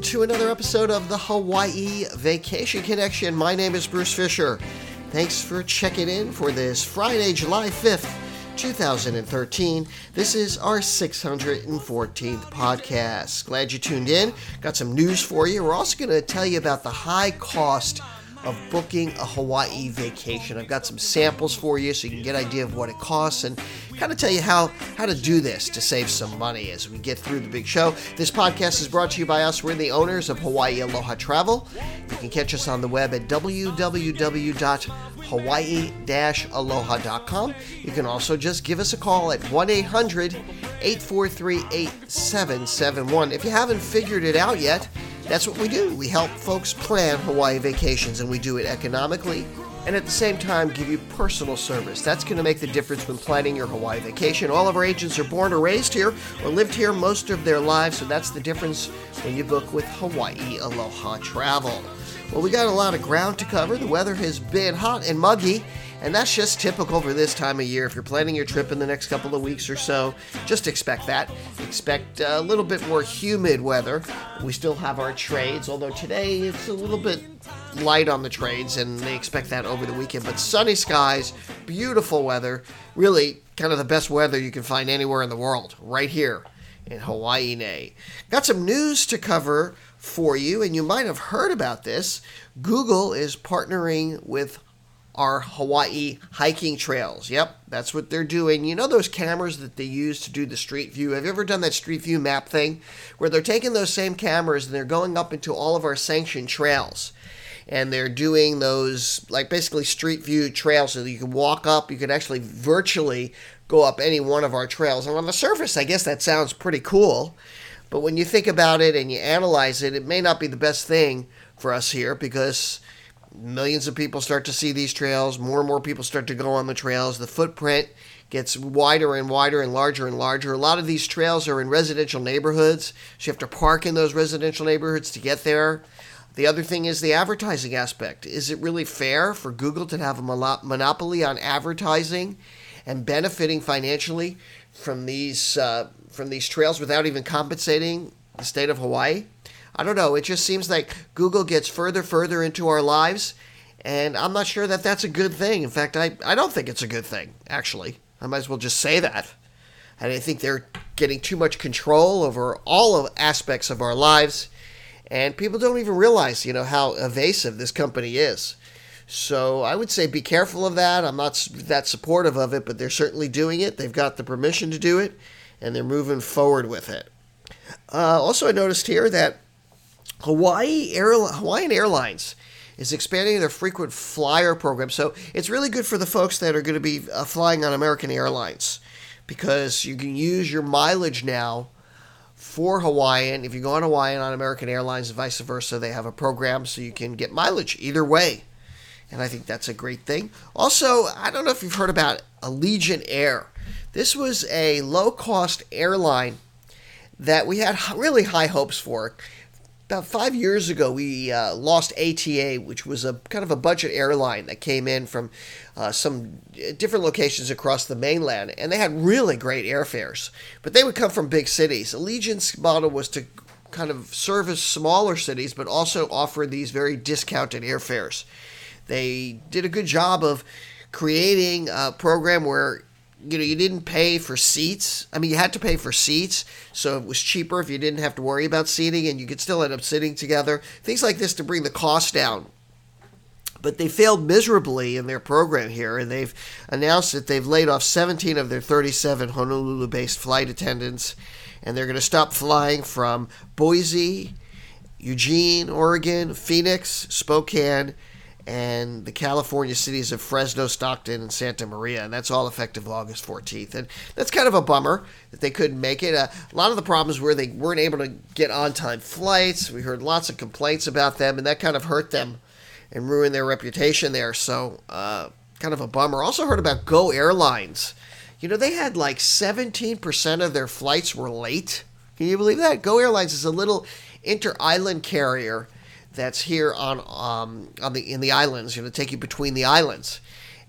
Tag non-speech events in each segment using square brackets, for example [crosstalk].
welcome to another episode of the Hawaii Vacation Connection. My name is Bruce Fisher. Thanks for checking in for this Friday, July 5th, 2013. This is our 614th podcast. Glad you tuned in. Got some news for you. We're also going to tell you about the high cost of booking a Hawaii vacation. I've got some samples for you so you can get an idea of what it costs and kind of tell you how, how to do this to save some money as we get through the big show. This podcast is brought to you by us. We're the owners of Hawaii Aloha Travel. You can catch us on the web at www.hawaii-aloha.com. You can also just give us a call at 1-800-843-8771. If you haven't figured it out yet, that's what we do. We help folks plan Hawaii vacations, and we do it economically and at the same time give you personal service. That's going to make the difference when planning your Hawaii vacation. All of our agents are born or raised here or lived here most of their lives, so that's the difference when you book with Hawaii Aloha Travel. Well, we got a lot of ground to cover. The weather has been hot and muggy, and that's just typical for this time of year. If you're planning your trip in the next couple of weeks or so, just expect that. Expect a little bit more humid weather. We still have our trades, although today it's a little bit light on the trades, and they expect that over the weekend. But sunny skies, beautiful weather, really kind of the best weather you can find anywhere in the world, right here in Hawaii. Nei. Got some news to cover for you, and you might have heard about this. Google is partnering with our Hawaii hiking trails. Yep, that's what they're doing. You know those cameras that they use to do the street view? Have you ever done that street view map thing? Where they're taking those same cameras and they're going up into all of our sanctioned trails. And they're doing those, like basically street view trails so you can walk up, you can actually virtually go up any one of our trails. And on the surface, I guess that sounds pretty cool. But when you think about it and you analyze it, it may not be the best thing for us here because millions of people start to see these trails. More and more people start to go on the trails. The footprint gets wider and wider and larger and larger. A lot of these trails are in residential neighborhoods, so you have to park in those residential neighborhoods to get there. The other thing is the advertising aspect. Is it really fair for Google to have a monopoly on advertising and benefiting financially from these uh, from these trails without even compensating the state of Hawaii? I don't know. It just seems like Google gets further further into our lives, and I'm not sure that that's a good thing. In fact, I, I don't think it's a good thing, actually. I might as well just say that. I think they're getting too much control over all of aspects of our lives, and people don't even realize, you know, how evasive this company is. So I would say be careful of that. I'm not that supportive of it, but they're certainly doing it. They've got the permission to do it, and they're moving forward with it. Uh, also, I noticed here that Hawaii Hawaiian Airlines is expanding their frequent flyer program. So it's really good for the folks that are going to be uh, flying on American Airlines because you can use your mileage now for Hawaiian. If you go on Hawaiian on American Airlines and vice versa, they have a program so you can get mileage either way and I think that's a great thing. Also, I don't know if you've heard about Allegiant Air. This was a low cost airline that we had really high hopes for. About five years ago, we uh, lost ATA, which was a kind of a budget airline that came in from uh, some different locations across the mainland, and they had really great airfares. But they would come from big cities. Allegiant's model was to kind of service smaller cities, but also offer these very discounted airfares. They did a good job of creating a program where you know you didn't pay for seats. I mean, you had to pay for seats, so it was cheaper if you didn't have to worry about seating, and you could still end up sitting together. Things like this to bring the cost down. But they failed miserably in their program here, and they've announced that they've laid off 17 of their 37 Honolulu-based flight attendants, and they're going to stop flying from Boise, Eugene, Oregon, Phoenix, Spokane, and the California cities of Fresno, Stockton, and Santa Maria, and that's all effective August 14th. And that's kind of a bummer that they couldn't make it. Uh, a lot of the problems were they weren't able to get on time flights. We heard lots of complaints about them, and that kind of hurt them and ruined their reputation there. So, uh, kind of a bummer. Also, heard about Go Airlines. You know, they had like 17% of their flights were late. Can you believe that? Go Airlines is a little inter island carrier that's here on um, on the in the islands, you know, take you between the islands.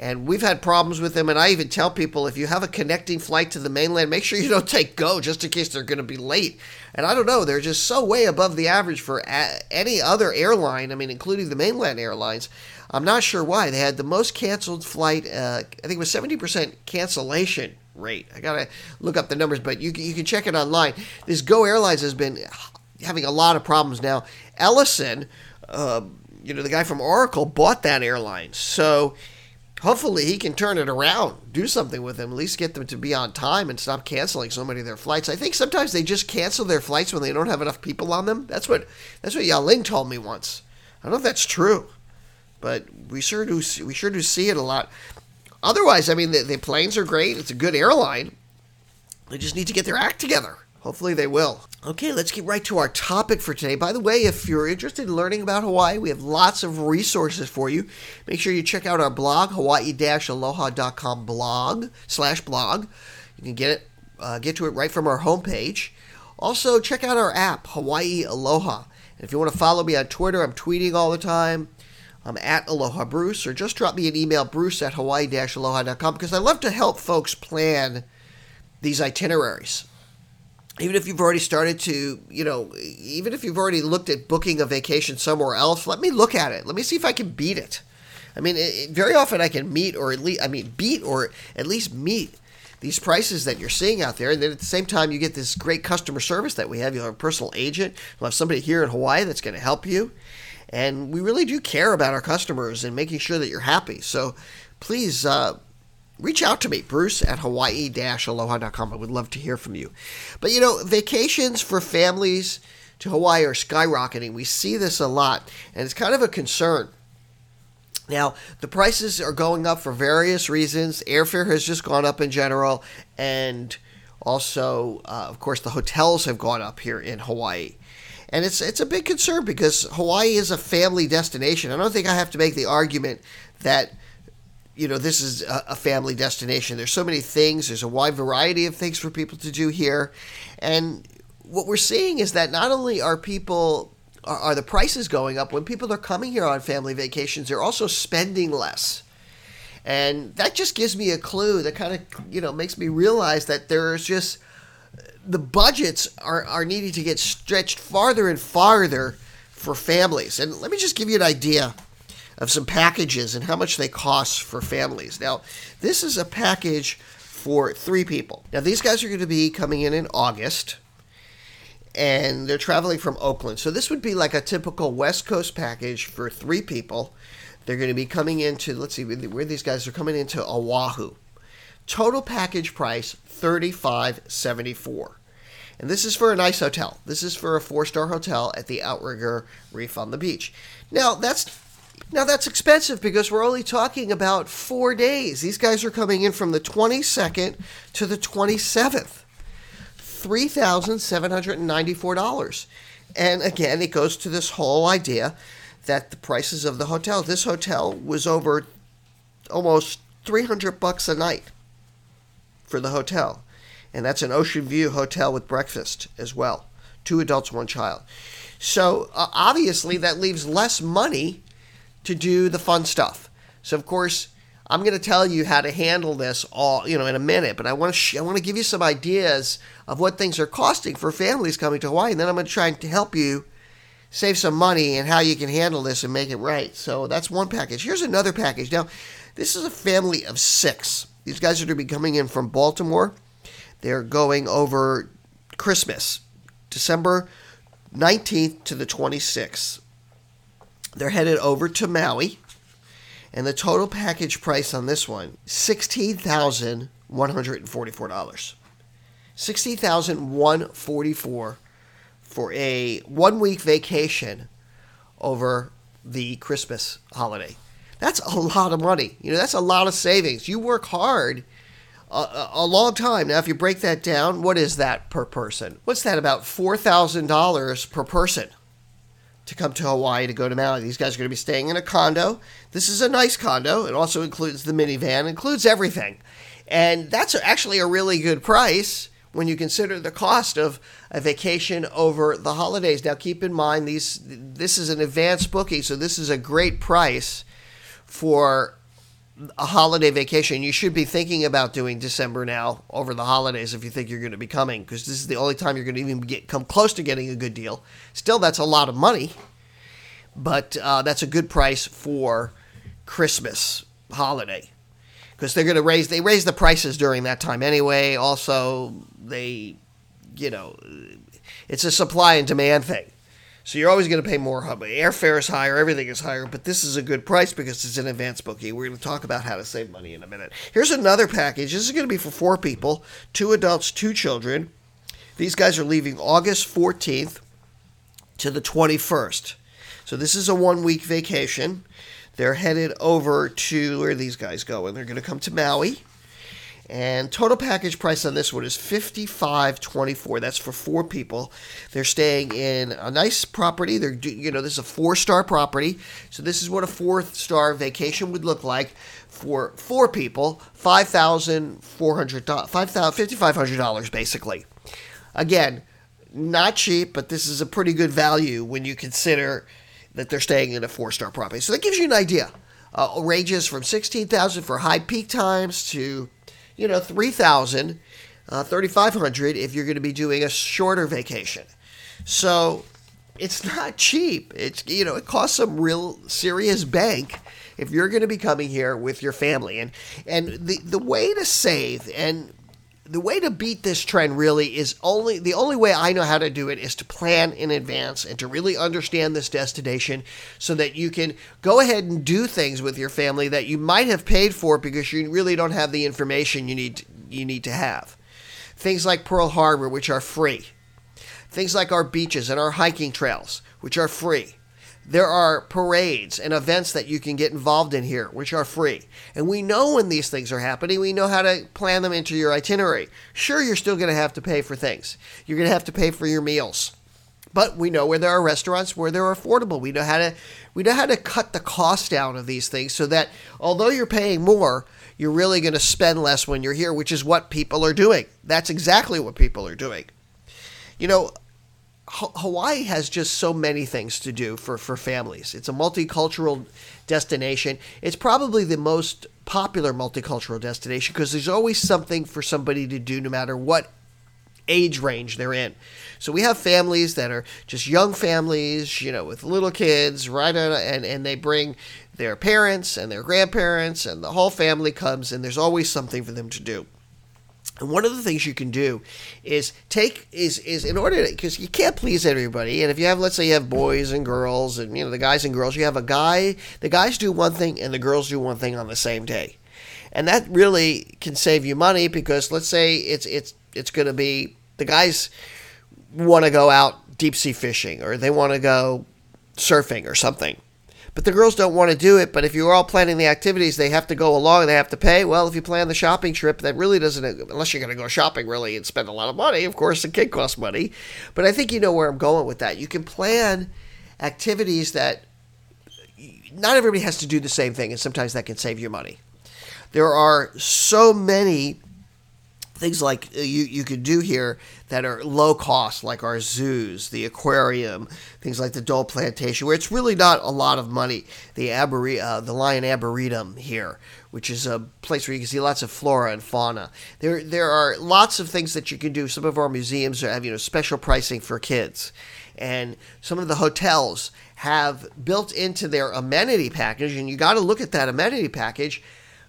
And we've had problems with them. And I even tell people if you have a connecting flight to the mainland, make sure you don't [laughs] take go just in case they're going to be late. And I don't know, they're just so way above the average for any other airline, I mean, including the mainland airlines. I'm not sure why. They had the most canceled flight, uh, I think it was 70% cancellation rate. I got to look up the numbers, but you, you can check it online. This Go Airlines has been having a lot of problems now. Ellison, uh, you know, the guy from Oracle bought that airline. So hopefully he can turn it around, do something with them, at least get them to be on time and stop canceling so many of their flights. I think sometimes they just cancel their flights when they don't have enough people on them. That's what that's what Yaling told me once. I don't know if that's true, but we sure do we sure do see it a lot. Otherwise, I mean, the, the planes are great. It's a good airline. They just need to get their act together. Hopefully they will. Okay, let's get right to our topic for today. By the way, if you're interested in learning about Hawaii, we have lots of resources for you. Make sure you check out our blog, hawaii-aloha.com blog slash blog. You can get it, uh, get to it right from our homepage. Also, check out our app, Hawaii Aloha. And if you want to follow me on Twitter, I'm tweeting all the time. I'm at Aloha Bruce, or just drop me an email, bruce at hawaii-aloha.com, because I love to help folks plan these itineraries even if you've already started to, you know, even if you've already looked at booking a vacation somewhere else, let me look at it. Let me see if I can beat it. I mean, it, very often I can meet or at least, I mean, beat or at least meet these prices that you're seeing out there. And then at the same time, you get this great customer service that we have. You'll have a personal agent, you'll have somebody here in Hawaii that's going to help you. And we really do care about our customers and making sure that you're happy. So please, uh, reach out to me, Bruce at Hawaii aloha.com. I would love to hear from you. But you know, vacations for families to Hawaii are skyrocketing. We see this a lot, and it's kind of a concern. Now, the prices are going up for various reasons. Airfare has just gone up in general, and also, uh, of course, the hotels have gone up here in Hawaii. And it's it's a big concern because Hawaii is a family destination. I don't think I have to make the argument that you know, this is a, a, family destination. There's so many things. There's a wide variety of things for people to do here, and what we're seeing is that not only are people are, are the prices going up when people are coming here on family vacations, they're also spending less. And that just gives me a clue that kind of, you know, makes me realize that there's just the budgets are, are needing to get stretched farther and farther for families. And let me just give you an idea of some packages and how much they cost for families. Now, this is a package for three people. Now, these guys are going to be coming in in August and they're traveling from Oakland. So, this would be like a typical West Coast package for three people. They're going to be coming into, let's see, where these guys are coming into Oahu. Total package price $35.74. And this is for a nice hotel. This is for a four star hotel at the Outrigger Reef on the beach. Now, that's now that's expensive because we're only talking about four days. These guys are coming in from the 22nd to the 27th. $3,794. And again, it goes to this whole idea that the prices of the hotel, this hotel was over almost 300 bucks a night for the hotel. And that's an Ocean View hotel with breakfast as well. Two adults, one child. So uh, obviously that leaves less money to do the fun stuff. So of course, I'm going to tell you how to handle this all, you know, in a minute, but I want to sh- I want to give you some ideas of what things are costing for families coming to Hawaii, and then I'm going to try to help you save some money and how you can handle this and make it right. So that's one package. Here's another package. Now, this is a family of 6. These guys are going to be coming in from Baltimore. They're going over Christmas, December 19th to the 26th. They're headed over to Maui, and the total package price on this one sixteen thousand one hundred and forty-four dollars. Sixteen thousand one forty-four for a one-week vacation over the Christmas holiday. That's a lot of money. You know, that's a lot of savings. You work hard a, a, long time. Now, if you break that down, what is that per person? What's that about $4,000 per person? To come to Hawaii to go to Maui. These guys are going to be staying in a condo. This is a nice condo. It also includes the minivan, includes everything. And that's actually a really good price when you consider the cost of a vacation over the holidays. Now keep in mind these this is an advanced booking, so this is a great price for a holiday vacation, you should be thinking about doing December now over the holidays if you think you're going to be coming, because this is the only time you're going to even get come close to getting a good deal. Still, that's a lot of money, but uh, that's a good price for Christmas holiday because they're going to raise they raise the prices during that time anyway. Also, they, you know, it's a supply and demand thing. So you're always going to pay more. Airfare is higher, everything is higher, but this is a good price because it's an advance booking. We're going to talk about how to save money in a minute. Here's another package. This is going to be for four people, two adults, two children. These guys are leaving August 14th to the 21st. So this is a one week vacation. They're headed over to where these guys go, and they're going to come to Maui. And total package price on this one is fifty five twenty four. That's for four people. They're staying in a nice property. They're you know this is a four star property, so this is what a four star vacation would look like for four people. Five thousand four hundred hundred dollars basically. Again, not cheap, but this is a pretty good value when you consider that they're staying in a four star property. So that gives you an idea. Uh, ranges from sixteen thousand for high peak times to you know, 3000 uh, 3500 if you're going to be doing a shorter vacation. So it's not cheap. It's, you know, it costs some real serious bank if you're going to be coming here with your family. And, and the, the way to save and the way to beat this trend really is only the only way I know how to do it is to plan in advance and to really understand this destination so that you can go ahead and do things with your family that you might have paid for because you really don't have the information you need you need to have. Things like Pearl Harbor which are free. Things like our beaches and our hiking trails which are free. There are parades and events that you can get involved in here, which are free. And we know when these things are happening. We know how to plan them into your itinerary. Sure, you're still going to have to pay for things. You're going to have to pay for your meals. But we know where there are restaurants where they're affordable. We know how to we know how to cut the cost down of these things so that although you're paying more, you're really going to spend less when you're here, which is what people are doing. That's exactly what people are doing. You know, Hawaii has just so many things to do for, for families. It's a multicultural destination. It's probably the most popular multicultural destination because there's always something for somebody to do no matter what age range they're in. So we have families that are just young families, you know, with little kids, right? And, and they bring their parents and their grandparents, and the whole family comes, and there's always something for them to do. And one of the things you can do is take is is in order because you can't please everybody. And if you have let's say you have boys and girls and you know the guys and girls, you have a guy the guys do one thing and the girls do one thing on the same day. And that really can save you money because let's say it's it's it's going to be the guys want to go out deep sea fishing or they want to go surfing or something but the girls don't want to do it. But if you're all planning the activities, they have to go along. They have to pay. Well, if you plan the shopping trip, that really doesn't, unless you're going to go shopping really and spend a lot of money. Of course, it can cost money. But I think you know where I'm going with that. You can plan activities that not everybody has to do the same thing, and sometimes that can save you money. There are so many things like uh, you, you could do here that are low cost, like our zoos, the aquarium, things like the Dole Plantation, where it's really not a lot of money. The Abori- uh, the Lyon Arboretum here, which is a place where you can see lots of flora and fauna. There there are lots of things that you can do. Some of our museums have you know special pricing for kids, and some of the hotels have built into their amenity package, and you got to look at that amenity package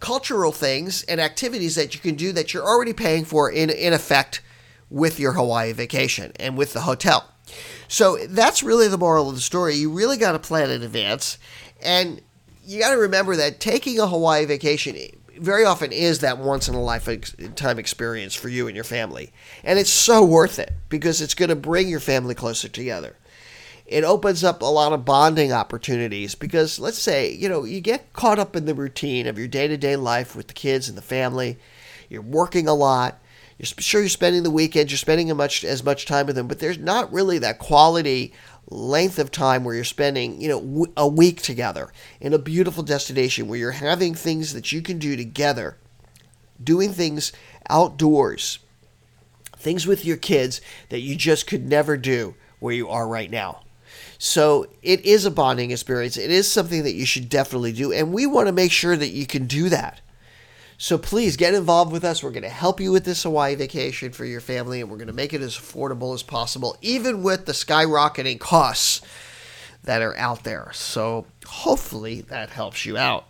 cultural things and activities that you can do that you're already paying for in, in effect with your Hawaii vacation and with the hotel. So that's really the moral of the story. You really got to plan in advance. And you got to remember that taking a Hawaii vacation very often is that once in a lifetime experience for you and your family. And it's so worth it because it's going to bring your family closer together it opens up a lot of bonding opportunities because let's say you know you get caught up in the routine of your day-to-day life with the kids and the family. You're working a lot. You're sure you're spending the weekend you're spending much as much time with them but there's not really that quality length of time where you're spending you know a week together in a beautiful destination where you're having things that you can do together doing things outdoors things with your kids that you just could never do where you are right now So it is a bonding experience. It is something that you should definitely do. And we want to make sure that you can do that. So please get involved with us. We're going to help you with this Hawaii vacation for your family, and we're going to make it as affordable as possible, even with the skyrocketing costs that are out there. So hopefully that helps you out.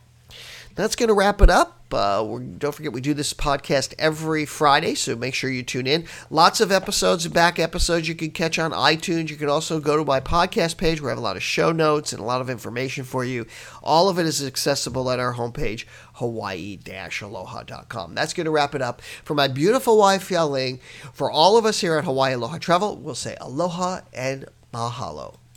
That's going to wrap it up. Uh, don't forget, we do this podcast every Friday, so make sure you tune in. Lots of episodes and back episodes you can catch on iTunes. You can also go to my podcast page where I have a lot of show notes and a lot of information for you. All of it is accessible at our homepage, hawaii-aloha.com. That's going to wrap it up. For my beautiful wife, Yaling, for all of us here at Hawaii Aloha Travel, we'll say aloha and mahalo.